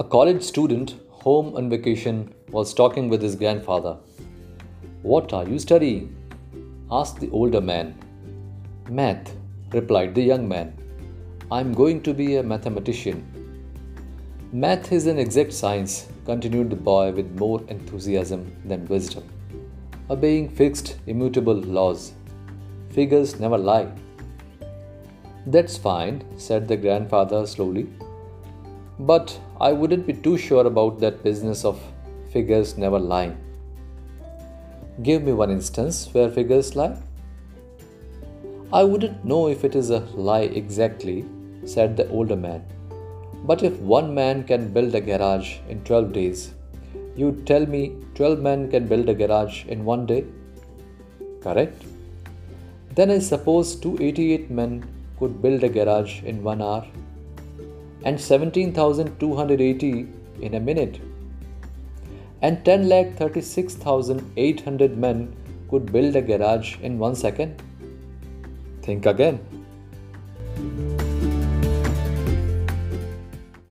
A college student, home on vacation, was talking with his grandfather. What are you studying? asked the older man. Math, replied the young man. I'm going to be a mathematician. Math is an exact science, continued the boy with more enthusiasm than wisdom, obeying fixed, immutable laws. Figures never lie. That's fine, said the grandfather slowly. But I wouldn't be too sure about that business of figures never lying. Give me one instance where figures lie. I wouldn't know if it is a lie exactly, said the older man. But if one man can build a garage in 12 days, you tell me 12 men can build a garage in one day? Correct? Then I suppose 288 men could build a garage in one hour and 17,280 in a minute. And 10,36,800 men could build a garage in one second. Think again.